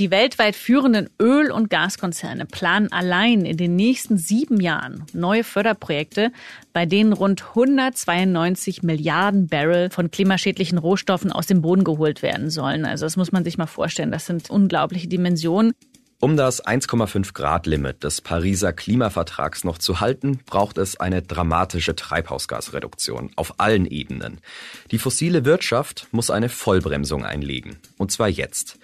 Die weltweit führenden Öl- und Gaskonzerne planen allein in den nächsten sieben Jahren neue Förderprojekte, bei denen rund 192 Milliarden Barrel von klimaschädlichen Rohstoffen aus dem Boden geholt werden sollen. Also das muss man sich mal vorstellen. Das sind unglaubliche Dimensionen. Um das 1,5 Grad Limit des Pariser Klimavertrags noch zu halten, braucht es eine dramatische Treibhausgasreduktion auf allen Ebenen. Die fossile Wirtschaft muss eine Vollbremsung einlegen. Und zwar jetzt.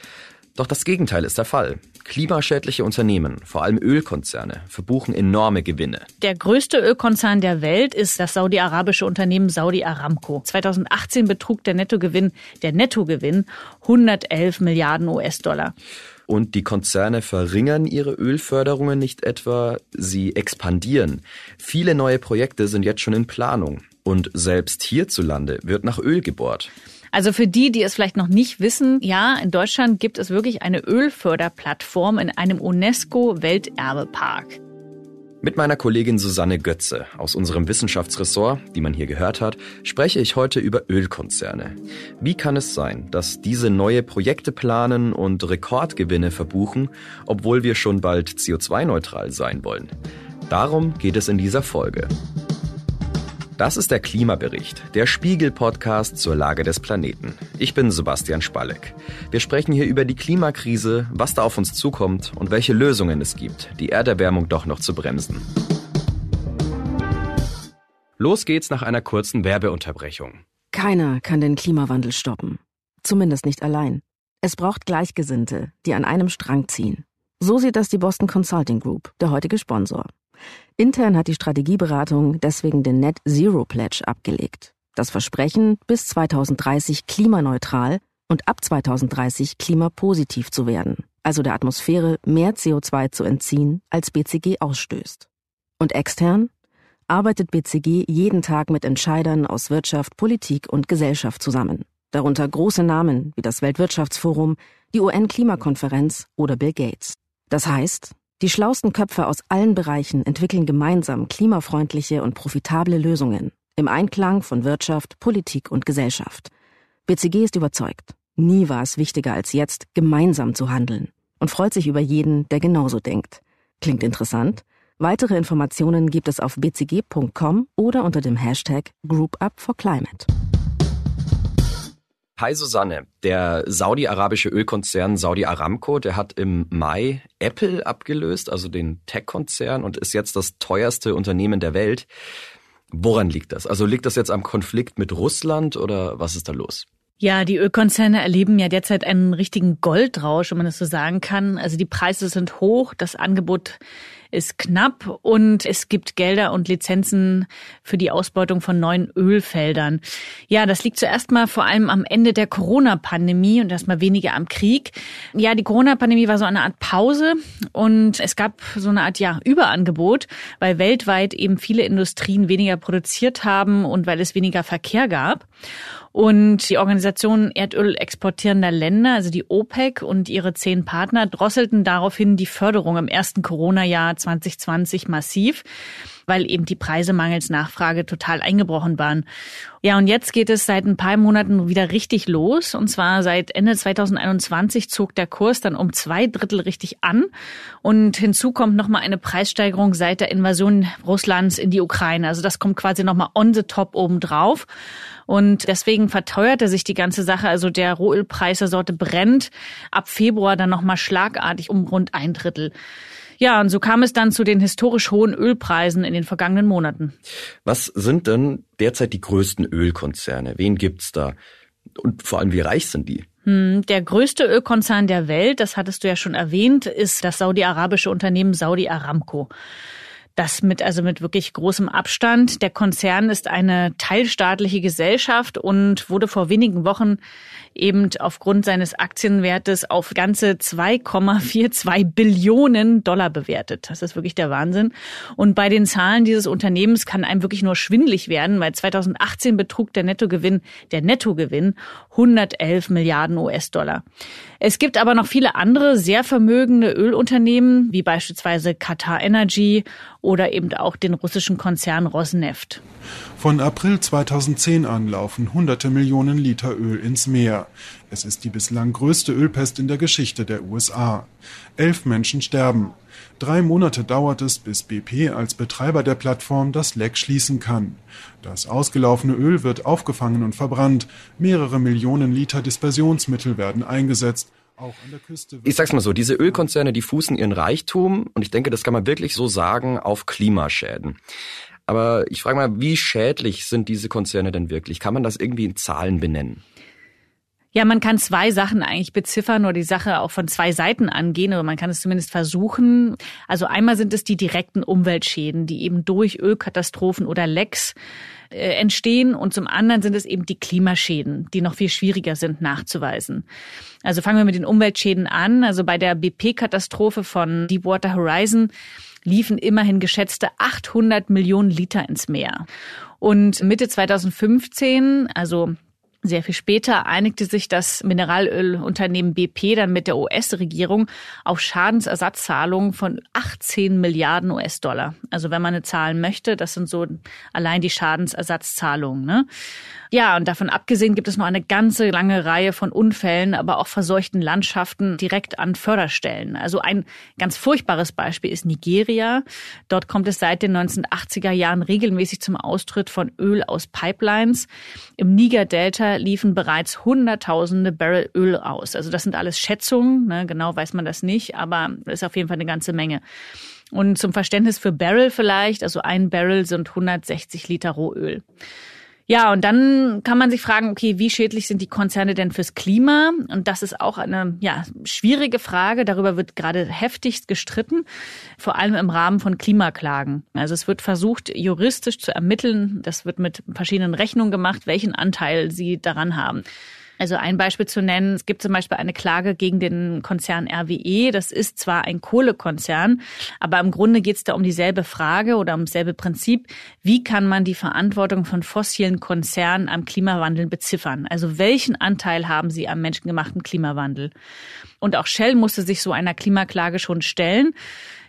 Doch das Gegenteil ist der Fall. Klimaschädliche Unternehmen, vor allem Ölkonzerne, verbuchen enorme Gewinne. Der größte Ölkonzern der Welt ist das saudi-arabische Unternehmen Saudi Aramco. 2018 betrug der Nettogewinn, der Nettogewinn 111 Milliarden US-Dollar. Und die Konzerne verringern ihre Ölförderungen nicht etwa, sie expandieren. Viele neue Projekte sind jetzt schon in Planung. Und selbst hierzulande wird nach Öl gebohrt. Also für die, die es vielleicht noch nicht wissen, ja, in Deutschland gibt es wirklich eine Ölförderplattform in einem UNESCO-Welterbepark. Mit meiner Kollegin Susanne Götze aus unserem Wissenschaftsressort, die man hier gehört hat, spreche ich heute über Ölkonzerne. Wie kann es sein, dass diese neue Projekte planen und Rekordgewinne verbuchen, obwohl wir schon bald CO2-neutral sein wollen? Darum geht es in dieser Folge. Das ist der Klimabericht, der Spiegel-Podcast zur Lage des Planeten. Ich bin Sebastian Spalleck. Wir sprechen hier über die Klimakrise, was da auf uns zukommt und welche Lösungen es gibt, die Erderwärmung doch noch zu bremsen. Los geht's nach einer kurzen Werbeunterbrechung. Keiner kann den Klimawandel stoppen. Zumindest nicht allein. Es braucht Gleichgesinnte, die an einem Strang ziehen. So sieht das die Boston Consulting Group, der heutige Sponsor. Intern hat die Strategieberatung deswegen den Net Zero Pledge abgelegt. Das Versprechen, bis 2030 klimaneutral und ab 2030 klimapositiv zu werden, also der Atmosphäre mehr CO2 zu entziehen, als BCG ausstößt. Und extern arbeitet BCG jeden Tag mit Entscheidern aus Wirtschaft, Politik und Gesellschaft zusammen, darunter große Namen wie das Weltwirtschaftsforum, die UN-Klimakonferenz oder Bill Gates. Das heißt, die schlausten Köpfe aus allen Bereichen entwickeln gemeinsam klimafreundliche und profitable Lösungen im Einklang von Wirtschaft, Politik und Gesellschaft. BCG ist überzeugt, nie war es wichtiger als jetzt, gemeinsam zu handeln und freut sich über jeden, der genauso denkt. Klingt interessant? Weitere Informationen gibt es auf bcg.com oder unter dem Hashtag GroupUpForClimate. Hi Susanne, der saudi-arabische Ölkonzern Saudi Aramco, der hat im Mai Apple abgelöst, also den Tech-Konzern und ist jetzt das teuerste Unternehmen der Welt. Woran liegt das? Also liegt das jetzt am Konflikt mit Russland oder was ist da los? Ja, die Ölkonzerne erleben ja derzeit einen richtigen Goldrausch, wenn man das so sagen kann. Also die Preise sind hoch, das Angebot ist knapp und es gibt Gelder und Lizenzen für die Ausbeutung von neuen Ölfeldern. Ja, das liegt zuerst mal vor allem am Ende der Corona-Pandemie und erstmal weniger am Krieg. Ja, die Corona-Pandemie war so eine Art Pause und es gab so eine Art ja Überangebot, weil weltweit eben viele Industrien weniger produziert haben und weil es weniger Verkehr gab. Und die Organisation Erdöl exportierender Länder, also die OPEC und ihre zehn Partner, drosselten daraufhin die Förderung im ersten Corona-Jahr 2020 massiv weil eben die Preise mangels Nachfrage total eingebrochen waren. Ja, und jetzt geht es seit ein paar Monaten wieder richtig los. Und zwar seit Ende 2021 zog der Kurs dann um zwei Drittel richtig an. Und hinzu kommt nochmal eine Preissteigerung seit der Invasion Russlands in die Ukraine. Also das kommt quasi nochmal on the top obendrauf. Und deswegen verteuerte sich die ganze Sache. Also der Rohölpreis der Sorte brennt ab Februar dann nochmal schlagartig um rund ein Drittel. Ja, und so kam es dann zu den historisch hohen Ölpreisen in den vergangenen Monaten. Was sind denn derzeit die größten Ölkonzerne? Wen gibt's da? Und vor allem, wie reich sind die? Hm, der größte Ölkonzern der Welt, das hattest du ja schon erwähnt, ist das saudi-arabische Unternehmen Saudi Aramco. Das mit, also mit wirklich großem Abstand. Der Konzern ist eine teilstaatliche Gesellschaft und wurde vor wenigen Wochen eben aufgrund seines Aktienwertes auf ganze 2,42 Billionen Dollar bewertet. Das ist wirklich der Wahnsinn. Und bei den Zahlen dieses Unternehmens kann einem wirklich nur schwindlig werden, weil 2018 betrug der Nettogewinn, der Nettogewinn 111 Milliarden US-Dollar. Es gibt aber noch viele andere sehr vermögende Ölunternehmen, wie beispielsweise Qatar Energy oder eben auch den russischen Konzern Rosneft. Von April 2010 an laufen hunderte Millionen Liter Öl ins Meer. Es ist die bislang größte Ölpest in der Geschichte der USA. Elf Menschen sterben. Drei Monate dauert es, bis BP als Betreiber der Plattform das Leck schließen kann. Das ausgelaufene Öl wird aufgefangen und verbrannt. Mehrere Millionen Liter Dispersionsmittel werden eingesetzt. Ich sag's mal so, diese Ölkonzerne, die fußen ihren Reichtum, und ich denke, das kann man wirklich so sagen, auf Klimaschäden. Aber ich frage mal, wie schädlich sind diese Konzerne denn wirklich? Kann man das irgendwie in Zahlen benennen? Ja, man kann zwei Sachen eigentlich beziffern oder die Sache auch von zwei Seiten angehen, oder man kann es zumindest versuchen. Also einmal sind es die direkten Umweltschäden, die eben durch Ölkatastrophen oder Lecks äh, entstehen und zum anderen sind es eben die Klimaschäden, die noch viel schwieriger sind nachzuweisen. Also fangen wir mit den Umweltschäden an. Also bei der BP-Katastrophe von Deepwater Horizon liefen immerhin geschätzte 800 Millionen Liter ins Meer. Und Mitte 2015, also sehr viel später einigte sich das Mineralölunternehmen BP dann mit der US-Regierung auf Schadensersatzzahlungen von 18 Milliarden US-Dollar. Also wenn man eine zahlen möchte, das sind so allein die Schadensersatzzahlungen. Ne? Ja, und davon abgesehen gibt es noch eine ganze lange Reihe von Unfällen, aber auch verseuchten Landschaften direkt an Förderstellen. Also ein ganz furchtbares Beispiel ist Nigeria. Dort kommt es seit den 1980er Jahren regelmäßig zum Austritt von Öl aus Pipelines. Im Niger-Delta liefen bereits Hunderttausende Barrel Öl aus. Also das sind alles Schätzungen, ne? genau weiß man das nicht, aber ist auf jeden Fall eine ganze Menge. Und zum Verständnis für Barrel vielleicht, also ein Barrel sind 160 Liter Rohöl. Ja, und dann kann man sich fragen, okay, wie schädlich sind die Konzerne denn fürs Klima? Und das ist auch eine ja, schwierige Frage. Darüber wird gerade heftigst gestritten, vor allem im Rahmen von Klimaklagen. Also es wird versucht, juristisch zu ermitteln. Das wird mit verschiedenen Rechnungen gemacht, welchen Anteil sie daran haben. Also ein Beispiel zu nennen, es gibt zum Beispiel eine Klage gegen den Konzern RWE. Das ist zwar ein Kohlekonzern, aber im Grunde geht es da um dieselbe Frage oder um dasselbe Prinzip. Wie kann man die Verantwortung von fossilen Konzernen am Klimawandel beziffern? Also welchen Anteil haben sie am menschengemachten Klimawandel? Und auch Shell musste sich so einer Klimaklage schon stellen.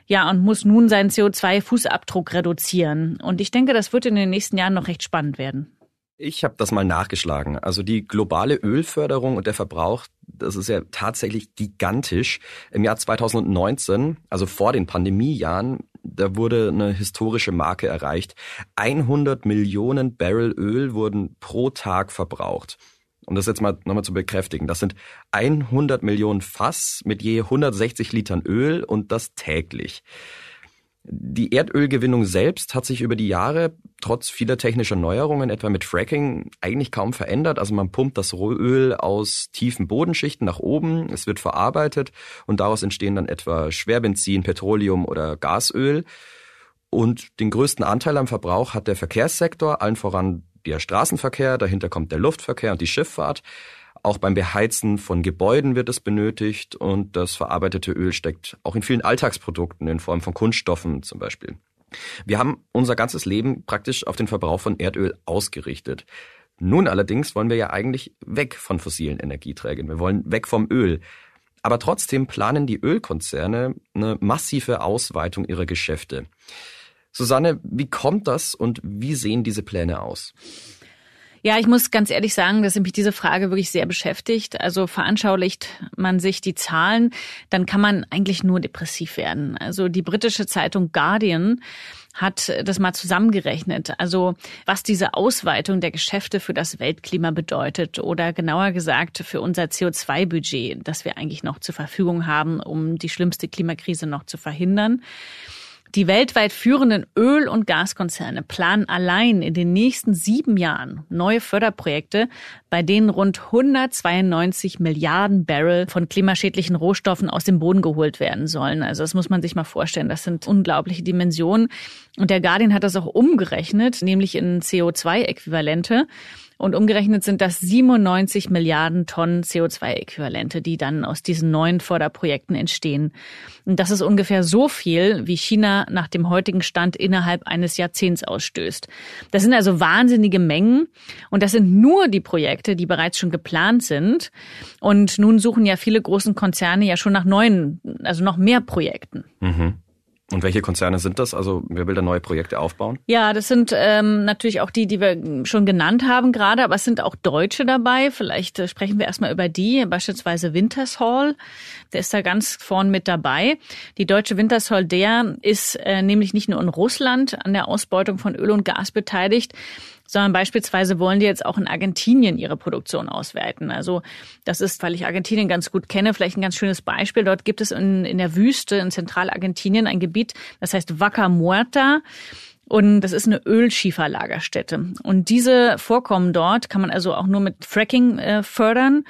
Ja, und muss nun seinen CO2-Fußabdruck reduzieren. Und ich denke, das wird in den nächsten Jahren noch recht spannend werden. Ich habe das mal nachgeschlagen. Also die globale Ölförderung und der Verbrauch, das ist ja tatsächlich gigantisch. Im Jahr 2019, also vor den Pandemiejahren, da wurde eine historische Marke erreicht. 100 Millionen Barrel Öl wurden pro Tag verbraucht. Um das jetzt mal nochmal zu bekräftigen, das sind 100 Millionen Fass mit je 160 Litern Öl und das täglich. Die Erdölgewinnung selbst hat sich über die Jahre trotz vieler technischer Neuerungen, etwa mit Fracking, eigentlich kaum verändert. Also man pumpt das Rohöl aus tiefen Bodenschichten nach oben, es wird verarbeitet und daraus entstehen dann etwa Schwerbenzin, Petroleum oder Gasöl. Und den größten Anteil am Verbrauch hat der Verkehrssektor, allen voran der Straßenverkehr, dahinter kommt der Luftverkehr und die Schifffahrt. Auch beim Beheizen von Gebäuden wird es benötigt und das verarbeitete Öl steckt auch in vielen Alltagsprodukten in Form von Kunststoffen zum Beispiel. Wir haben unser ganzes Leben praktisch auf den Verbrauch von Erdöl ausgerichtet. Nun allerdings wollen wir ja eigentlich weg von fossilen Energieträgern. Wir wollen weg vom Öl. Aber trotzdem planen die Ölkonzerne eine massive Ausweitung ihrer Geschäfte. Susanne, wie kommt das und wie sehen diese Pläne aus? Ja, ich muss ganz ehrlich sagen, dass mich diese Frage wirklich sehr beschäftigt. Also veranschaulicht man sich die Zahlen, dann kann man eigentlich nur depressiv werden. Also die britische Zeitung Guardian hat das mal zusammengerechnet. Also was diese Ausweitung der Geschäfte für das Weltklima bedeutet oder genauer gesagt für unser CO2-Budget, das wir eigentlich noch zur Verfügung haben, um die schlimmste Klimakrise noch zu verhindern. Die weltweit führenden Öl- und Gaskonzerne planen allein in den nächsten sieben Jahren neue Förderprojekte, bei denen rund 192 Milliarden Barrel von klimaschädlichen Rohstoffen aus dem Boden geholt werden sollen. Also das muss man sich mal vorstellen. Das sind unglaubliche Dimensionen. Und der Guardian hat das auch umgerechnet, nämlich in CO2-Äquivalente. Und umgerechnet sind das 97 Milliarden Tonnen CO2-Äquivalente, die dann aus diesen neuen Förderprojekten entstehen. Und das ist ungefähr so viel, wie China nach dem heutigen Stand innerhalb eines Jahrzehnts ausstößt. Das sind also wahnsinnige Mengen. Und das sind nur die Projekte, die bereits schon geplant sind. Und nun suchen ja viele großen Konzerne ja schon nach neuen, also noch mehr Projekten. Mhm. Und welche Konzerne sind das? Also wer will da neue Projekte aufbauen? Ja, das sind ähm, natürlich auch die, die wir schon genannt haben gerade, aber es sind auch Deutsche dabei. Vielleicht äh, sprechen wir erstmal über die, beispielsweise Wintershall. Der ist da ganz vorn mit dabei. Die deutsche Wintershall, der ist äh, nämlich nicht nur in Russland an der Ausbeutung von Öl und Gas beteiligt, sondern beispielsweise wollen die jetzt auch in Argentinien ihre Produktion ausweiten. Also das ist, weil ich Argentinien ganz gut kenne, vielleicht ein ganz schönes Beispiel. Dort gibt es in, in der Wüste in Zentralargentinien ein Gebiet, das heißt Vaca Muerta. Und das ist eine Ölschieferlagerstätte. Und diese Vorkommen dort kann man also auch nur mit Fracking äh, fördern.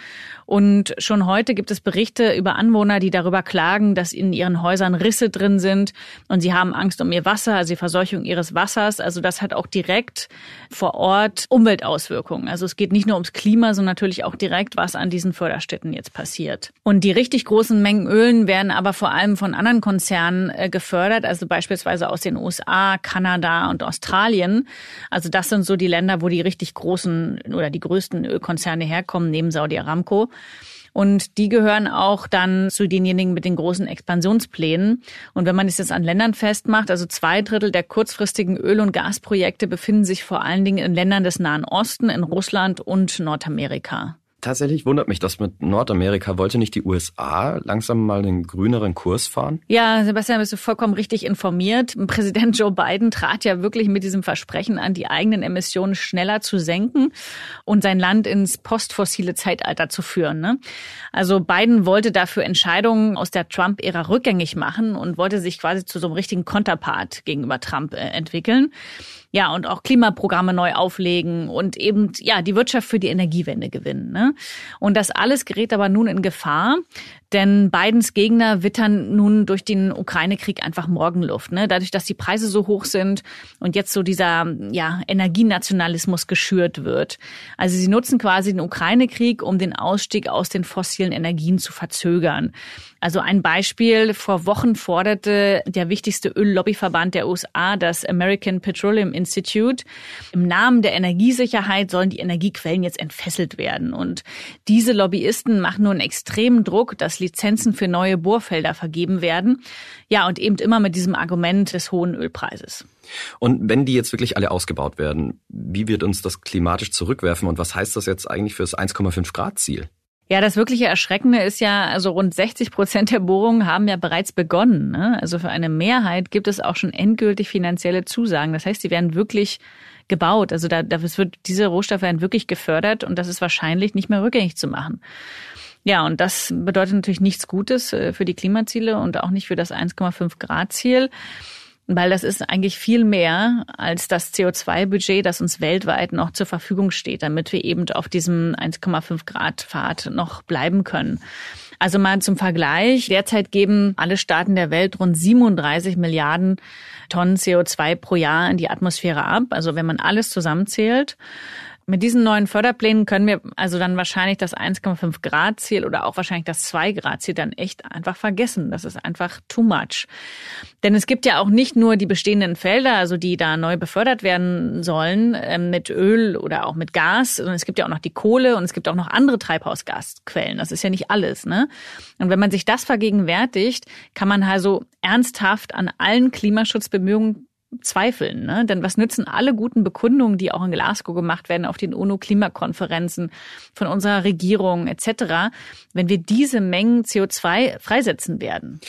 Und schon heute gibt es Berichte über Anwohner, die darüber klagen, dass in ihren Häusern Risse drin sind und sie haben Angst um ihr Wasser, also die Verseuchung ihres Wassers. Also das hat auch direkt vor Ort Umweltauswirkungen. Also es geht nicht nur ums Klima, sondern natürlich auch direkt, was an diesen Förderstätten jetzt passiert. Und die richtig großen Mengen Ölen werden aber vor allem von anderen Konzernen äh, gefördert, also beispielsweise aus den USA, Kanada und Australien. Also das sind so die Länder, wo die richtig großen oder die größten Ölkonzerne herkommen, neben Saudi Aramco. Und die gehören auch dann zu denjenigen mit den großen Expansionsplänen. Und wenn man es jetzt an Ländern festmacht, also zwei Drittel der kurzfristigen Öl- und Gasprojekte befinden sich vor allen Dingen in Ländern des Nahen Osten, in Russland und Nordamerika. Tatsächlich wundert mich das mit Nordamerika. Wollte nicht die USA langsam mal einen grüneren Kurs fahren? Ja, Sebastian, bist du vollkommen richtig informiert. Präsident Joe Biden trat ja wirklich mit diesem Versprechen an, die eigenen Emissionen schneller zu senken und sein Land ins postfossile Zeitalter zu führen. Ne? Also Biden wollte dafür Entscheidungen aus der Trump-Ära rückgängig machen und wollte sich quasi zu so einem richtigen Konterpart gegenüber Trump äh, entwickeln. Ja, und auch Klimaprogramme neu auflegen und eben, ja, die Wirtschaft für die Energiewende gewinnen. Ne? Und das alles gerät aber nun in Gefahr, denn Bidens Gegner wittern nun durch den Ukraine-Krieg einfach Morgenluft. Ne? Dadurch, dass die Preise so hoch sind und jetzt so dieser ja, Energienationalismus geschürt wird. Also sie nutzen quasi den Ukraine-Krieg, um den Ausstieg aus den fossilen Energien zu verzögern. Also ein Beispiel, vor Wochen forderte der wichtigste Öllobbyverband der USA, das American Petroleum Institute, im Namen der Energiesicherheit sollen die Energiequellen jetzt entfesselt werden. Und diese Lobbyisten machen nun extremen Druck, dass Lizenzen für neue Bohrfelder vergeben werden. Ja, und eben immer mit diesem Argument des hohen Ölpreises. Und wenn die jetzt wirklich alle ausgebaut werden, wie wird uns das klimatisch zurückwerfen und was heißt das jetzt eigentlich für das 1,5 Grad Ziel? Ja, das wirkliche Erschreckende ist ja, also rund 60 Prozent der Bohrungen haben ja bereits begonnen. Ne? Also für eine Mehrheit gibt es auch schon endgültig finanzielle Zusagen. Das heißt, die werden wirklich gebaut. Also da, da wird diese Rohstoffe werden wirklich gefördert und das ist wahrscheinlich nicht mehr rückgängig zu machen. Ja, und das bedeutet natürlich nichts Gutes äh, für die Klimaziele und auch nicht für das 1,5 Grad Ziel. Weil das ist eigentlich viel mehr als das CO2-Budget, das uns weltweit noch zur Verfügung steht, damit wir eben auf diesem 1,5 Grad Pfad noch bleiben können. Also mal zum Vergleich. Derzeit geben alle Staaten der Welt rund 37 Milliarden Tonnen CO2 pro Jahr in die Atmosphäre ab. Also wenn man alles zusammenzählt. Mit diesen neuen Förderplänen können wir also dann wahrscheinlich das 1,5 Grad Ziel oder auch wahrscheinlich das 2 Grad Ziel dann echt einfach vergessen. Das ist einfach too much. Denn es gibt ja auch nicht nur die bestehenden Felder, also die da neu befördert werden sollen ähm, mit Öl oder auch mit Gas, sondern es gibt ja auch noch die Kohle und es gibt auch noch andere Treibhausgasquellen. Das ist ja nicht alles, ne? Und wenn man sich das vergegenwärtigt, kann man also ernsthaft an allen Klimaschutzbemühungen zweifeln. Ne? Denn was nützen alle guten Bekundungen, die auch in Glasgow gemacht werden auf den UNO-Klimakonferenzen von unserer Regierung etc., wenn wir diese Mengen CO2 freisetzen werden?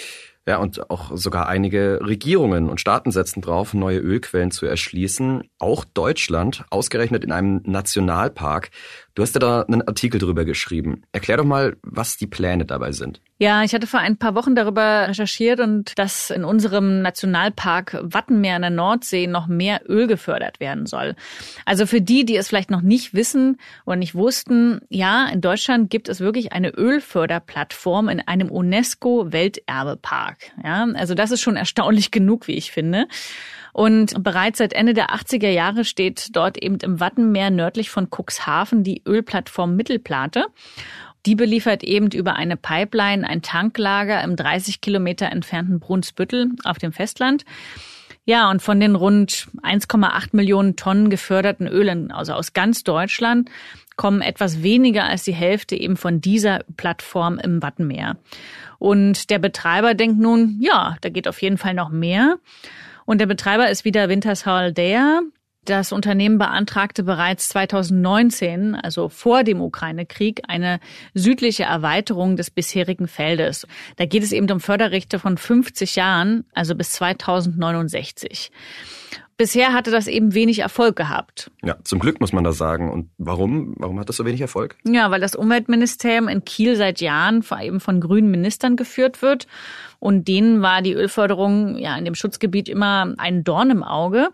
Ja, und auch sogar einige Regierungen und Staaten setzen drauf, neue Ölquellen zu erschließen. Auch Deutschland, ausgerechnet in einem Nationalpark. Du hast ja da einen Artikel drüber geschrieben. Erklär doch mal, was die Pläne dabei sind. Ja, ich hatte vor ein paar Wochen darüber recherchiert und dass in unserem Nationalpark Wattenmeer in der Nordsee noch mehr Öl gefördert werden soll. Also für die, die es vielleicht noch nicht wissen oder nicht wussten, ja, in Deutschland gibt es wirklich eine Ölförderplattform in einem UNESCO-Welterbepark. Ja, also das ist schon erstaunlich genug, wie ich finde. Und bereits seit Ende der 80er Jahre steht dort eben im Wattenmeer nördlich von Cuxhaven die Ölplattform Mittelplate. Die beliefert eben über eine Pipeline ein Tanklager im 30 Kilometer entfernten Brunsbüttel auf dem Festland. Ja, und von den rund 1,8 Millionen Tonnen geförderten Ölen, also aus ganz Deutschland, kommen etwas weniger als die Hälfte eben von dieser Plattform im Wattenmeer. Und der Betreiber denkt nun, ja, da geht auf jeden Fall noch mehr. Und der Betreiber ist wieder Wintershall Dare. Das Unternehmen beantragte bereits 2019, also vor dem Ukraine-Krieg, eine südliche Erweiterung des bisherigen Feldes. Da geht es eben um Förderrechte von 50 Jahren, also bis 2069. Bisher hatte das eben wenig Erfolg gehabt. Ja, zum Glück muss man das sagen. Und warum? Warum hat das so wenig Erfolg? Ja, weil das Umweltministerium in Kiel seit Jahren vor allem von grünen Ministern geführt wird. Und denen war die Ölförderung ja in dem Schutzgebiet immer ein Dorn im Auge.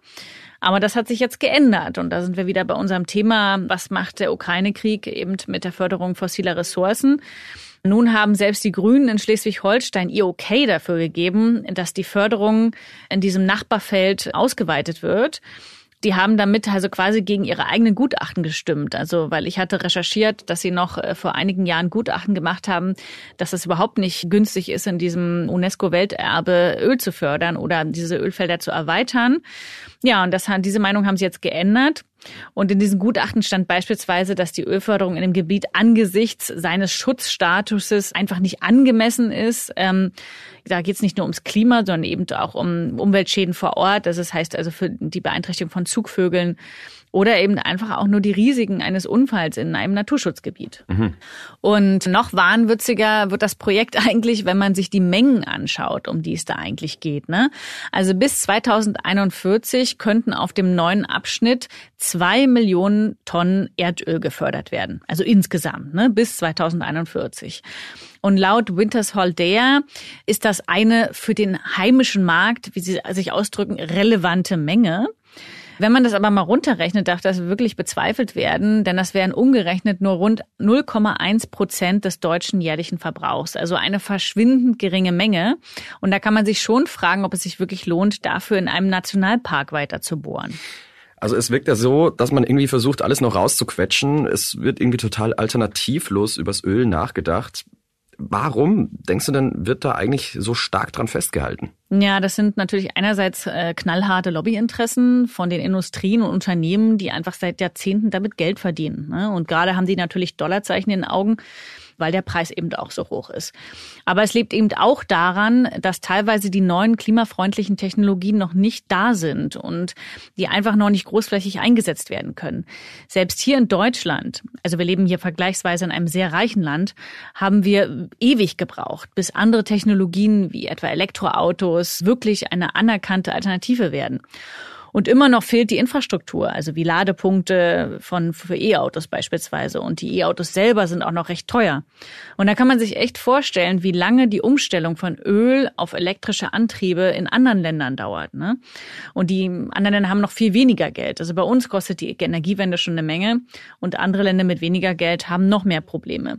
Aber das hat sich jetzt geändert. Und da sind wir wieder bei unserem Thema, was macht der Ukraine-Krieg eben mit der Förderung fossiler Ressourcen? Nun haben selbst die Grünen in Schleswig-Holstein ihr Okay dafür gegeben, dass die Förderung in diesem Nachbarfeld ausgeweitet wird die haben damit also quasi gegen ihre eigenen Gutachten gestimmt. Also, weil ich hatte recherchiert, dass sie noch äh, vor einigen Jahren Gutachten gemacht haben, dass es überhaupt nicht günstig ist, in diesem UNESCO-Welterbe Öl zu fördern oder diese Ölfelder zu erweitern. Ja, und das, diese Meinung haben sie jetzt geändert. Und in diesem Gutachten stand beispielsweise, dass die Ölförderung in dem Gebiet angesichts seines Schutzstatuses einfach nicht angemessen ist. Ähm, da geht es nicht nur ums Klima, sondern eben auch um Umweltschäden vor Ort. Das heißt also für die Beeinträchtigung von Zugvögeln oder eben einfach auch nur die Risiken eines Unfalls in einem Naturschutzgebiet. Mhm. Und noch wahnwitziger wird das Projekt eigentlich, wenn man sich die Mengen anschaut, um die es da eigentlich geht. Ne? Also bis 2041 könnten auf dem neuen Abschnitt zwei Millionen Tonnen Erdöl gefördert werden. Also insgesamt, ne? bis 2041. Und laut Winters Holdea ist das eine für den heimischen Markt, wie sie sich ausdrücken, relevante Menge. Wenn man das aber mal runterrechnet, darf das wirklich bezweifelt werden, denn das wären umgerechnet nur rund 0,1 Prozent des deutschen jährlichen Verbrauchs. Also eine verschwindend geringe Menge. Und da kann man sich schon fragen, ob es sich wirklich lohnt, dafür in einem Nationalpark weiter zu bohren. Also es wirkt ja so, dass man irgendwie versucht, alles noch rauszuquetschen. Es wird irgendwie total alternativlos übers Öl nachgedacht. Warum, denkst du denn, wird da eigentlich so stark dran festgehalten? Ja, das sind natürlich einerseits äh, knallharte Lobbyinteressen von den Industrien und Unternehmen, die einfach seit Jahrzehnten damit Geld verdienen. Ne? Und gerade haben die natürlich Dollarzeichen in den Augen weil der Preis eben auch so hoch ist. Aber es lebt eben auch daran, dass teilweise die neuen klimafreundlichen Technologien noch nicht da sind und die einfach noch nicht großflächig eingesetzt werden können. Selbst hier in Deutschland, also wir leben hier vergleichsweise in einem sehr reichen Land, haben wir ewig gebraucht, bis andere Technologien wie etwa Elektroautos wirklich eine anerkannte Alternative werden. Und immer noch fehlt die Infrastruktur, also wie Ladepunkte von für E-Autos beispielsweise. Und die E-Autos selber sind auch noch recht teuer. Und da kann man sich echt vorstellen, wie lange die Umstellung von Öl auf elektrische Antriebe in anderen Ländern dauert. Ne? Und die anderen Länder haben noch viel weniger Geld. Also bei uns kostet die Energiewende schon eine Menge und andere Länder mit weniger Geld haben noch mehr Probleme.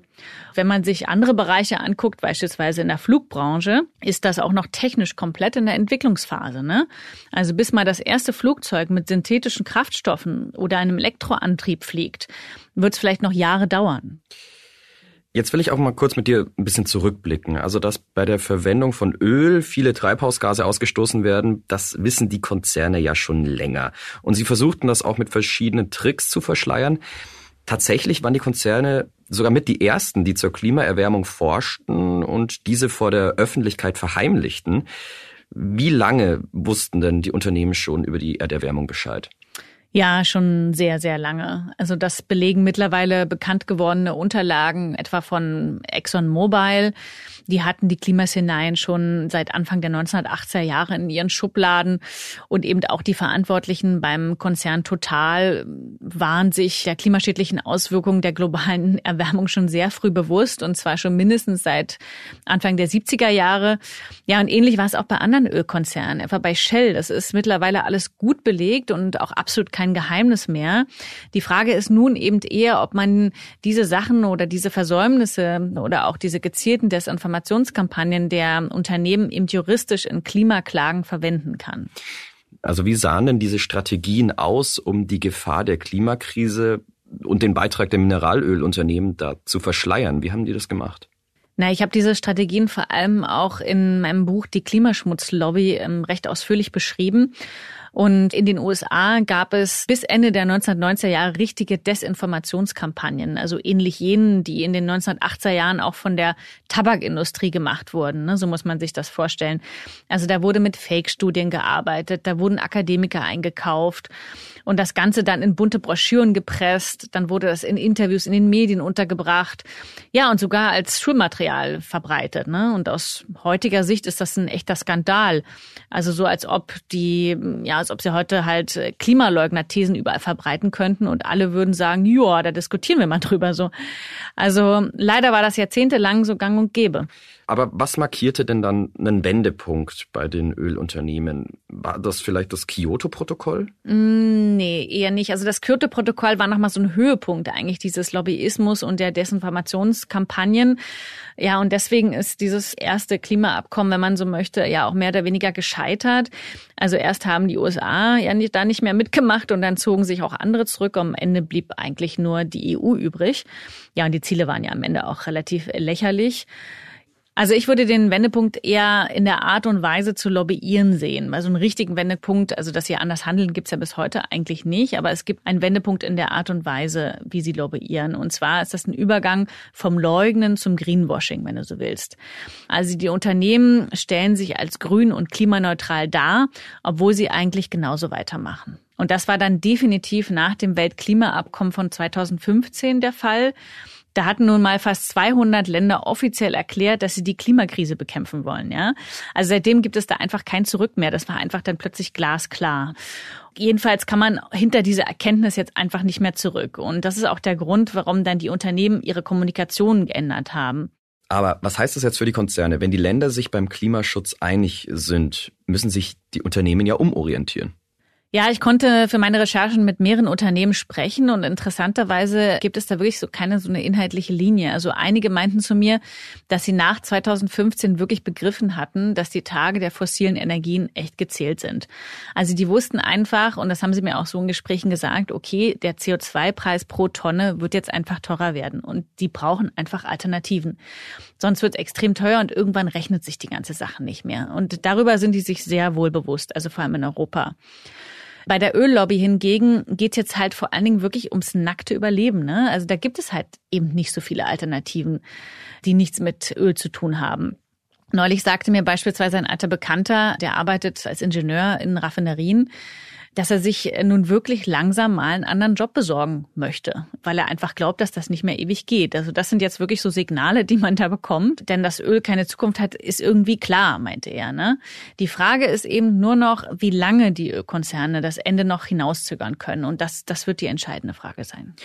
Wenn man sich andere Bereiche anguckt, beispielsweise in der Flugbranche, ist das auch noch technisch komplett in der Entwicklungsphase. Ne? Also bis mal das erste Flugzeug mit synthetischen Kraftstoffen oder einem Elektroantrieb fliegt, wird es vielleicht noch Jahre dauern. Jetzt will ich auch mal kurz mit dir ein bisschen zurückblicken. Also, dass bei der Verwendung von Öl viele Treibhausgase ausgestoßen werden, das wissen die Konzerne ja schon länger. Und sie versuchten das auch mit verschiedenen Tricks zu verschleiern. Tatsächlich waren die Konzerne sogar mit die ersten, die zur Klimaerwärmung forschten und diese vor der Öffentlichkeit verheimlichten. Wie lange wussten denn die Unternehmen schon über die Erderwärmung Bescheid? Ja, schon sehr, sehr lange. Also das belegen mittlerweile bekannt gewordene Unterlagen, etwa von ExxonMobil. Die hatten die Klimaszenarien schon seit Anfang der 1980er Jahre in ihren Schubladen und eben auch die Verantwortlichen beim Konzern Total waren sich der klimaschädlichen Auswirkungen der globalen Erwärmung schon sehr früh bewusst und zwar schon mindestens seit Anfang der 70er Jahre. Ja, und ähnlich war es auch bei anderen Ölkonzernen, etwa bei Shell. Das ist mittlerweile alles gut belegt und auch absolut kein Geheimnis mehr. Die Frage ist nun eben eher, ob man diese Sachen oder diese Versäumnisse oder auch diese gezielten Desinformationskampagnen der Unternehmen eben juristisch in Klimaklagen verwenden kann. Also wie sahen denn diese Strategien aus, um die Gefahr der Klimakrise und den Beitrag der Mineralölunternehmen da zu verschleiern? Wie haben die das gemacht? Na, ich habe diese Strategien vor allem auch in meinem Buch Die Klimaschmutzlobby ähm, recht ausführlich beschrieben. Und in den USA gab es bis Ende der 1990er Jahre richtige Desinformationskampagnen, also ähnlich jenen, die in den 1980er Jahren auch von der Tabakindustrie gemacht wurden. Ne? So muss man sich das vorstellen. Also da wurde mit Fake-Studien gearbeitet, da wurden Akademiker eingekauft und das Ganze dann in bunte Broschüren gepresst. Dann wurde das in Interviews in den Medien untergebracht. Ja, und sogar als Schulmaterial verbreitet. Ne? Und aus heutiger Sicht ist das ein echter Skandal. Also so, als ob die, ja, als ob sie heute halt Klimaleugner-Thesen überall verbreiten könnten und alle würden sagen, ja, da diskutieren wir mal drüber so. Also leider war das jahrzehntelang so gang und gäbe. Aber was markierte denn dann einen Wendepunkt bei den Ölunternehmen? War das vielleicht das Kyoto-Protokoll? Mm, nee, eher nicht. Also das Kyoto-Protokoll war nochmal so ein Höhepunkt eigentlich dieses Lobbyismus und der Desinformationskampagnen. Ja, und deswegen ist dieses erste Klimaabkommen, wenn man so möchte, ja auch mehr oder weniger gescheitert. Also erst haben die USA ja nicht, da nicht mehr mitgemacht und dann zogen sich auch andere zurück. Am Ende blieb eigentlich nur die EU übrig. Ja, und die Ziele waren ja am Ende auch relativ lächerlich. Also ich würde den Wendepunkt eher in der Art und Weise zu lobbyieren sehen. Also einen richtigen Wendepunkt, also dass sie anders handeln, gibt's ja bis heute eigentlich nicht. Aber es gibt einen Wendepunkt in der Art und Weise, wie sie lobbyieren. Und zwar ist das ein Übergang vom Leugnen zum Greenwashing, wenn du so willst. Also die Unternehmen stellen sich als grün und klimaneutral dar, obwohl sie eigentlich genauso weitermachen. Und das war dann definitiv nach dem Weltklimaabkommen von 2015 der Fall. Da hatten nun mal fast 200 Länder offiziell erklärt, dass sie die Klimakrise bekämpfen wollen, ja. Also seitdem gibt es da einfach kein Zurück mehr. Das war einfach dann plötzlich glasklar. Jedenfalls kann man hinter dieser Erkenntnis jetzt einfach nicht mehr zurück. Und das ist auch der Grund, warum dann die Unternehmen ihre Kommunikation geändert haben. Aber was heißt das jetzt für die Konzerne? Wenn die Länder sich beim Klimaschutz einig sind, müssen sich die Unternehmen ja umorientieren. Ja, ich konnte für meine Recherchen mit mehreren Unternehmen sprechen und interessanterweise gibt es da wirklich so keine so eine inhaltliche Linie. Also einige meinten zu mir, dass sie nach 2015 wirklich begriffen hatten, dass die Tage der fossilen Energien echt gezählt sind. Also die wussten einfach, und das haben sie mir auch so in Gesprächen gesagt, okay, der CO2-Preis pro Tonne wird jetzt einfach teurer werden und die brauchen einfach Alternativen. Sonst wird es extrem teuer und irgendwann rechnet sich die ganze Sache nicht mehr. Und darüber sind die sich sehr wohl bewusst, also vor allem in Europa. Bei der Öllobby hingegen geht jetzt halt vor allen Dingen wirklich ums nackte Überleben. Ne? Also da gibt es halt eben nicht so viele Alternativen, die nichts mit Öl zu tun haben. Neulich sagte mir beispielsweise ein alter Bekannter, der arbeitet als Ingenieur in Raffinerien, dass er sich nun wirklich langsam mal einen anderen Job besorgen möchte, weil er einfach glaubt, dass das nicht mehr ewig geht. Also das sind jetzt wirklich so Signale, die man da bekommt. Denn dass Öl keine Zukunft hat, ist irgendwie klar, meinte er. Ne? Die Frage ist eben nur noch, wie lange die Ölkonzerne das Ende noch hinauszögern können. Und das, das wird die entscheidende Frage sein.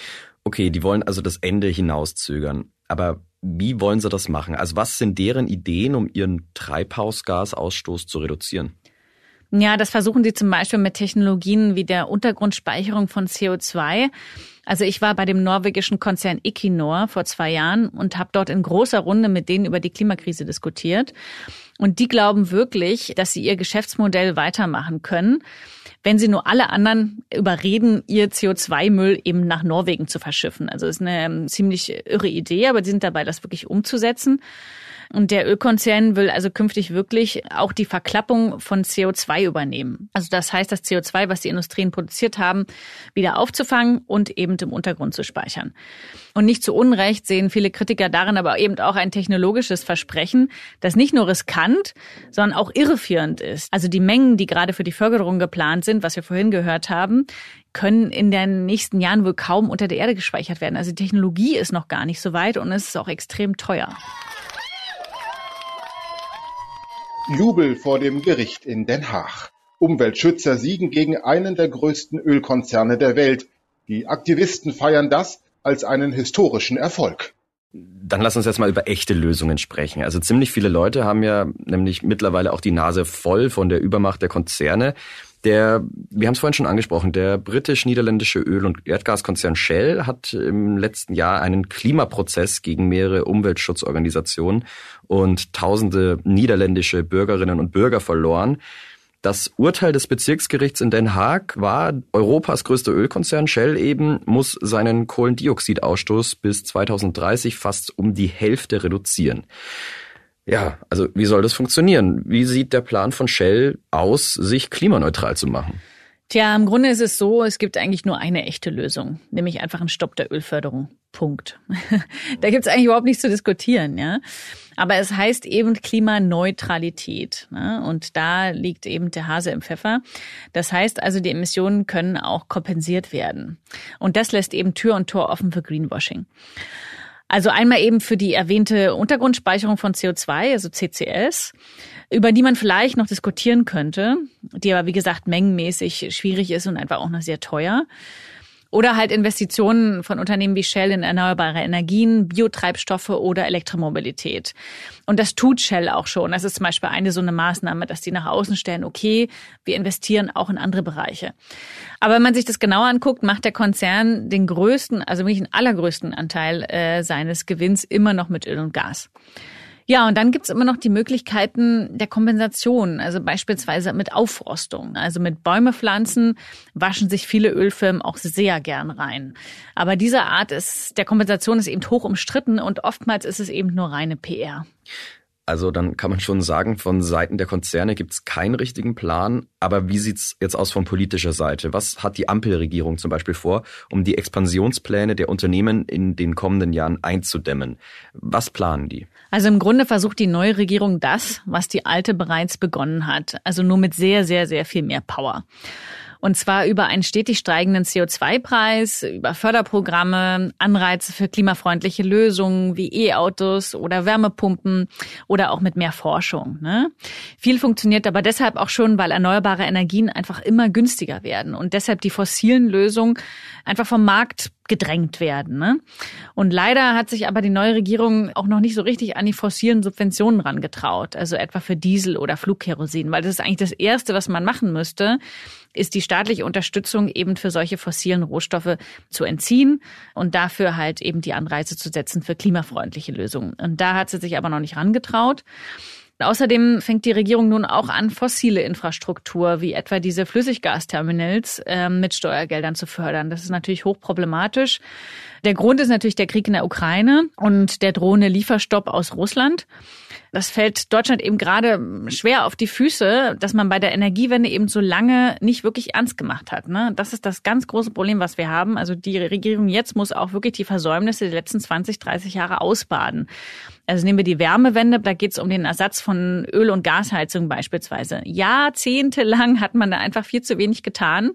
Okay, die wollen also das Ende hinauszögern. Aber wie wollen sie das machen? Also was sind deren Ideen, um ihren Treibhausgasausstoß zu reduzieren? Ja, das versuchen sie zum Beispiel mit Technologien wie der Untergrundspeicherung von CO2. Also ich war bei dem norwegischen Konzern Equinor vor zwei Jahren und habe dort in großer Runde mit denen über die Klimakrise diskutiert. Und die glauben wirklich, dass sie ihr Geschäftsmodell weitermachen können, wenn sie nur alle anderen überreden, ihr CO2-Müll eben nach Norwegen zu verschiffen. Also ist eine ähm, ziemlich irre Idee, aber sie sind dabei, das wirklich umzusetzen. Und der Ölkonzern will also künftig wirklich auch die Verklappung von CO2 übernehmen. Also das heißt, das CO2, was die Industrien produziert haben, wieder aufzufangen und eben im Untergrund zu speichern. Und nicht zu Unrecht sehen viele Kritiker darin aber eben auch ein technologisches Versprechen, das nicht nur riskant, sondern auch irreführend ist. Also die Mengen, die gerade für die Förderung geplant sind, was wir vorhin gehört haben, können in den nächsten Jahren wohl kaum unter der Erde gespeichert werden. Also die Technologie ist noch gar nicht so weit und es ist auch extrem teuer. Jubel vor dem Gericht in Den Haag. Umweltschützer siegen gegen einen der größten Ölkonzerne der Welt. Die Aktivisten feiern das als einen historischen Erfolg. Dann lass uns jetzt mal über echte Lösungen sprechen. Also ziemlich viele Leute haben ja nämlich mittlerweile auch die Nase voll von der Übermacht der Konzerne. Der, wir haben es vorhin schon angesprochen, der britisch-niederländische Öl- und Erdgaskonzern Shell hat im letzten Jahr einen Klimaprozess gegen mehrere Umweltschutzorganisationen und tausende niederländische Bürgerinnen und Bürger verloren. Das Urteil des Bezirksgerichts in Den Haag war, Europas größter Ölkonzern Shell eben muss seinen Kohlendioxidausstoß bis 2030 fast um die Hälfte reduzieren. Ja, also wie soll das funktionieren? Wie sieht der Plan von Shell aus, sich klimaneutral zu machen? Tja, im Grunde ist es so, es gibt eigentlich nur eine echte Lösung, nämlich einfach einen Stopp der Ölförderung. Punkt. da gibt es eigentlich überhaupt nichts zu diskutieren, ja. Aber es heißt eben Klimaneutralität. Ne? Und da liegt eben der Hase im Pfeffer. Das heißt also, die Emissionen können auch kompensiert werden. Und das lässt eben Tür und Tor offen für Greenwashing. Also einmal eben für die erwähnte Untergrundspeicherung von CO2, also CCS über die man vielleicht noch diskutieren könnte, die aber wie gesagt mengenmäßig schwierig ist und einfach auch noch sehr teuer. Oder halt Investitionen von Unternehmen wie Shell in erneuerbare Energien, Biotreibstoffe oder Elektromobilität. Und das tut Shell auch schon. Das ist zum Beispiel eine so eine Maßnahme, dass die nach außen stellen, okay, wir investieren auch in andere Bereiche. Aber wenn man sich das genauer anguckt, macht der Konzern den größten, also wirklich den allergrößten Anteil äh, seines Gewinns immer noch mit Öl und Gas. Ja, und dann gibt's immer noch die Möglichkeiten der Kompensation, also beispielsweise mit Aufforstung. Also mit Bäume pflanzen waschen sich viele Ölfirmen auch sehr gern rein. Aber diese Art ist, der Kompensation ist eben hoch umstritten und oftmals ist es eben nur reine PR. Also dann kann man schon sagen, von Seiten der Konzerne gibt es keinen richtigen Plan. Aber wie sieht's jetzt aus von politischer Seite? Was hat die Ampelregierung zum Beispiel vor, um die Expansionspläne der Unternehmen in den kommenden Jahren einzudämmen? Was planen die? Also im Grunde versucht die neue Regierung das, was die alte bereits begonnen hat. Also nur mit sehr, sehr, sehr viel mehr Power. Und zwar über einen stetig steigenden CO2-Preis, über Förderprogramme, Anreize für klimafreundliche Lösungen wie E-Autos oder Wärmepumpen oder auch mit mehr Forschung. Ne? Viel funktioniert aber deshalb auch schon, weil erneuerbare Energien einfach immer günstiger werden und deshalb die fossilen Lösungen einfach vom Markt gedrängt werden. Ne? Und leider hat sich aber die neue Regierung auch noch nicht so richtig an die fossilen Subventionen rangetraut, also etwa für Diesel oder Flugkerosin, weil das ist eigentlich das Erste, was man machen müsste, ist die staatliche Unterstützung eben für solche fossilen Rohstoffe zu entziehen und dafür halt eben die Anreize zu setzen für klimafreundliche Lösungen. Und da hat sie sich aber noch nicht rangetraut. Außerdem fängt die Regierung nun auch an, fossile Infrastruktur wie etwa diese Flüssiggasterminals äh, mit Steuergeldern zu fördern. Das ist natürlich hochproblematisch. Der Grund ist natürlich der Krieg in der Ukraine und der drohende Lieferstopp aus Russland. Das fällt Deutschland eben gerade schwer auf die Füße, dass man bei der Energiewende eben so lange nicht wirklich ernst gemacht hat. Ne? Das ist das ganz große Problem, was wir haben. Also die Regierung jetzt muss auch wirklich die Versäumnisse der letzten 20, 30 Jahre ausbaden. Also nehmen wir die Wärmewende, da geht es um den Ersatz von Öl- und Gasheizung beispielsweise. Jahrzehntelang hat man da einfach viel zu wenig getan.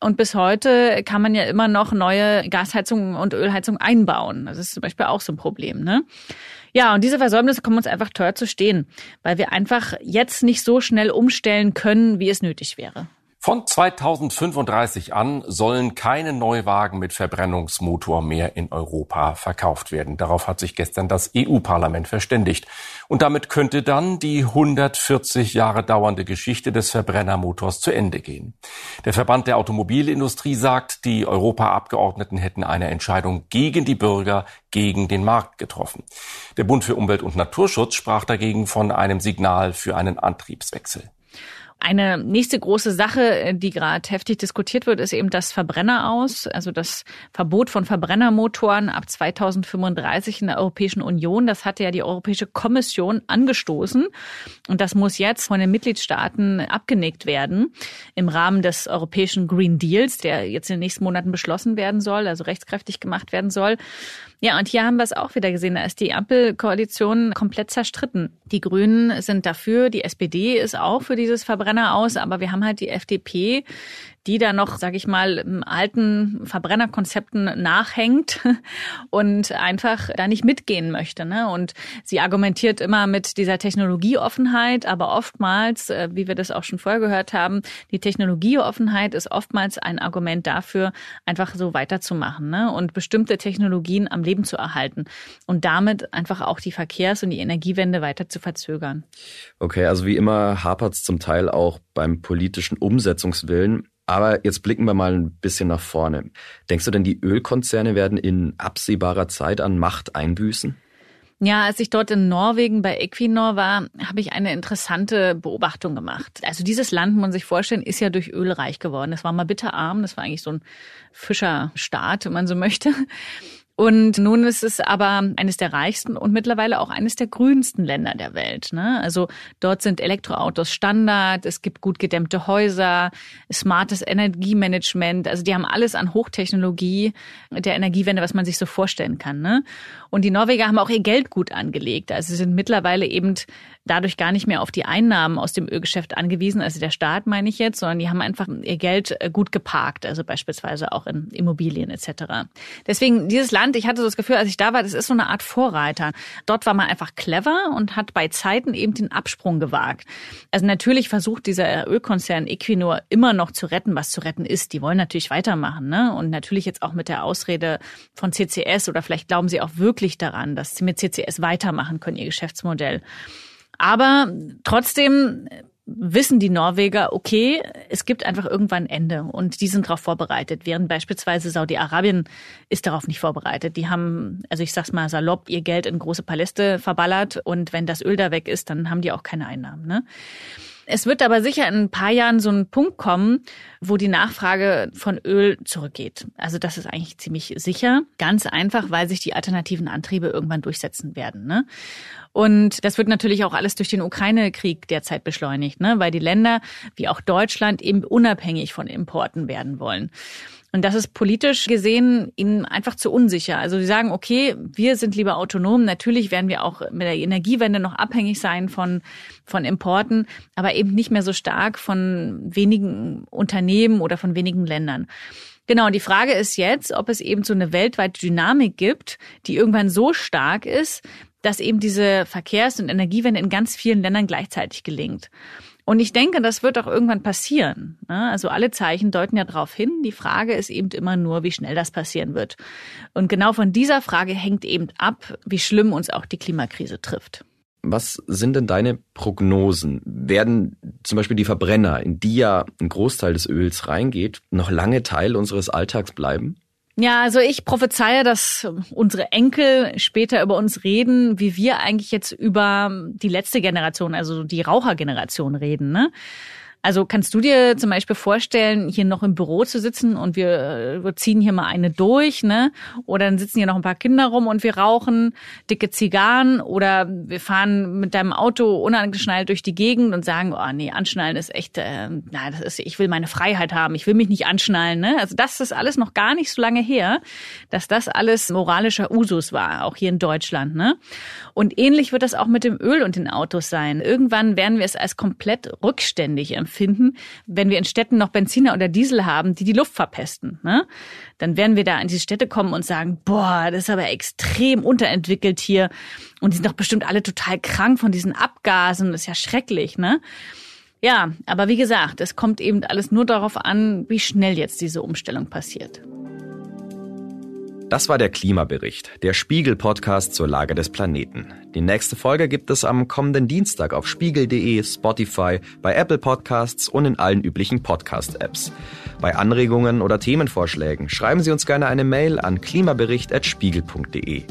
Und bis heute kann man ja immer noch neue Gasheizungen und Ölheizungen einbauen. Das ist zum Beispiel auch so ein Problem. Ne? Ja, und diese Versäumnisse kommen uns einfach teuer zu stehen, weil wir einfach jetzt nicht so schnell umstellen können, wie es nötig wäre. Von 2035 an sollen keine Neuwagen mit Verbrennungsmotor mehr in Europa verkauft werden. Darauf hat sich gestern das EU-Parlament verständigt. Und damit könnte dann die 140 Jahre dauernde Geschichte des Verbrennermotors zu Ende gehen. Der Verband der Automobilindustrie sagt, die Europaabgeordneten hätten eine Entscheidung gegen die Bürger, gegen den Markt getroffen. Der Bund für Umwelt und Naturschutz sprach dagegen von einem Signal für einen Antriebswechsel. Eine nächste große Sache, äh, die gerade heftig diskutiert wird, ist eben das Verbrenner aus, also das Verbot von Verbrennermotoren ab 2035 in der Europäischen Union. Das hatte ja die Europäische Kommission angestoßen und das muss jetzt von den Mitgliedstaaten abgenickt werden im Rahmen des Europäischen Green Deals, der jetzt in den nächsten Monaten beschlossen werden soll, also rechtskräftig gemacht werden soll. Ja, und hier haben wir es auch wieder gesehen. Da ist die Ampelkoalition komplett zerstritten. Die Grünen sind dafür, die SPD ist auch für dieses Verbrenner aus, aber wir haben halt die FDP, die da noch, sage ich mal, alten Verbrennerkonzepten nachhängt und einfach da nicht mitgehen möchte. Ne? Und sie argumentiert immer mit dieser Technologieoffenheit, aber oftmals, äh, wie wir das auch schon vorher gehört haben, die Technologieoffenheit ist oftmals ein Argument dafür, einfach so weiterzumachen ne? und bestimmte Technologien am Leben zu erhalten und damit einfach auch die Verkehrs- und die Energiewende weiter zu verzögern. Okay, also wie immer hapert es zum Teil auch beim politischen Umsetzungswillen. Aber jetzt blicken wir mal ein bisschen nach vorne. Denkst du denn, die Ölkonzerne werden in absehbarer Zeit an Macht einbüßen? Ja, als ich dort in Norwegen bei Equinor war, habe ich eine interessante Beobachtung gemacht. Also dieses Land, muss man sich vorstellen, ist ja durch Öl reich geworden. Es war mal bitterarm, das war eigentlich so ein Fischerstaat, wenn man so möchte. Und nun ist es aber eines der reichsten und mittlerweile auch eines der grünsten Länder der Welt. Ne? Also dort sind Elektroautos Standard, es gibt gut gedämmte Häuser, smartes Energiemanagement. Also die haben alles an Hochtechnologie der Energiewende, was man sich so vorstellen kann. Ne? Und die Norweger haben auch ihr Geld gut angelegt. Also sie sind mittlerweile eben dadurch gar nicht mehr auf die Einnahmen aus dem Ölgeschäft angewiesen, also der Staat meine ich jetzt, sondern die haben einfach ihr Geld äh, gut geparkt, also beispielsweise auch in Immobilien etc. Deswegen dieses Land, ich hatte so das Gefühl, als ich da war, das ist so eine Art Vorreiter. Dort war man einfach clever und hat bei Zeiten eben den Absprung gewagt. Also natürlich versucht dieser Ölkonzern Equinor immer noch zu retten, was zu retten ist. Die wollen natürlich weitermachen, ne? Und natürlich jetzt auch mit der Ausrede von CCS oder vielleicht glauben sie auch wirklich daran, dass sie mit CCS weitermachen können, ihr Geschäftsmodell. Aber trotzdem wissen die Norweger, okay, es gibt einfach irgendwann ein Ende und die sind darauf vorbereitet, während beispielsweise Saudi-Arabien ist darauf nicht vorbereitet. Die haben, also ich sag's mal salopp, ihr Geld in große Paläste verballert und wenn das Öl da weg ist, dann haben die auch keine Einnahmen. Ne? Es wird aber sicher in ein paar Jahren so ein Punkt kommen, wo die Nachfrage von Öl zurückgeht. Also das ist eigentlich ziemlich sicher. Ganz einfach, weil sich die alternativen Antriebe irgendwann durchsetzen werden. Ne? Und das wird natürlich auch alles durch den Ukraine-Krieg derzeit beschleunigt, ne? weil die Länder wie auch Deutschland eben unabhängig von Importen werden wollen. Und das ist politisch gesehen ihnen einfach zu unsicher. Also sie sagen, okay, wir sind lieber autonom. Natürlich werden wir auch mit der Energiewende noch abhängig sein von, von Importen, aber eben nicht mehr so stark von wenigen Unternehmen oder von wenigen Ländern. Genau, und die Frage ist jetzt, ob es eben so eine weltweite Dynamik gibt, die irgendwann so stark ist, dass eben diese Verkehrs- und Energiewende in ganz vielen Ländern gleichzeitig gelingt. Und ich denke, das wird auch irgendwann passieren. Ne? Also alle Zeichen deuten ja darauf hin. Die Frage ist eben immer nur, wie schnell das passieren wird. Und genau von dieser Frage hängt eben ab, wie schlimm uns auch die Klimakrise trifft. Was sind denn deine Prognosen? Werden zum Beispiel die Verbrenner, in die ja ein Großteil des Öls reingeht, noch lange Teil unseres Alltags bleiben? Ja, also ich prophezeie, dass unsere Enkel später über uns reden, wie wir eigentlich jetzt über die letzte Generation, also die Rauchergeneration reden. Ne? Also kannst du dir zum Beispiel vorstellen, hier noch im Büro zu sitzen und wir, wir ziehen hier mal eine durch, ne? Oder dann sitzen hier noch ein paar Kinder rum und wir rauchen dicke Zigarren oder wir fahren mit deinem Auto unangeschnallt durch die Gegend und sagen, oh nee, anschnallen ist echt, äh, na, das ist, ich will meine Freiheit haben, ich will mich nicht anschnallen, ne? Also das ist alles noch gar nicht so lange her, dass das alles moralischer Usus war, auch hier in Deutschland, ne? Und ähnlich wird das auch mit dem Öl und den Autos sein. Irgendwann werden wir es als komplett rückständig empfinden, wenn wir in Städten noch Benziner oder Diesel haben, die die Luft verpesten. Ne? Dann werden wir da in diese Städte kommen und sagen, boah, das ist aber extrem unterentwickelt hier. Und die sind doch bestimmt alle total krank von diesen Abgasen. Das ist ja schrecklich, ne? Ja, aber wie gesagt, es kommt eben alles nur darauf an, wie schnell jetzt diese Umstellung passiert. Das war der Klimabericht, der Spiegel-Podcast zur Lage des Planeten. Die nächste Folge gibt es am kommenden Dienstag auf spiegel.de, Spotify, bei Apple Podcasts und in allen üblichen Podcast-Apps. Bei Anregungen oder Themenvorschlägen schreiben Sie uns gerne eine Mail an klimabericht.spiegel.de.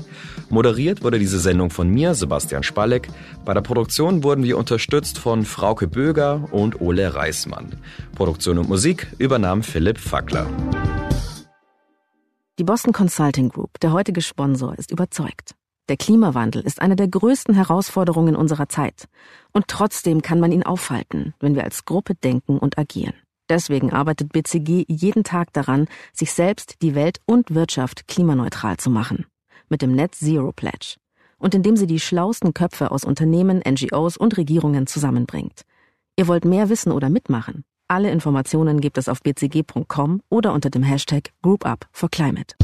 Moderiert wurde diese Sendung von mir, Sebastian Spalleck. Bei der Produktion wurden wir unterstützt von Frauke Böger und Ole Reismann. Produktion und Musik übernahm Philipp Fackler. Die Boston Consulting Group, der heutige Sponsor, ist überzeugt. Der Klimawandel ist eine der größten Herausforderungen unserer Zeit. Und trotzdem kann man ihn aufhalten, wenn wir als Gruppe denken und agieren. Deswegen arbeitet BCG jeden Tag daran, sich selbst, die Welt und Wirtschaft klimaneutral zu machen. Mit dem Net Zero Pledge. Und indem sie die schlausten Köpfe aus Unternehmen, NGOs und Regierungen zusammenbringt. Ihr wollt mehr wissen oder mitmachen? Alle Informationen gibt es auf bcg.com oder unter dem Hashtag GroupUp for Climate.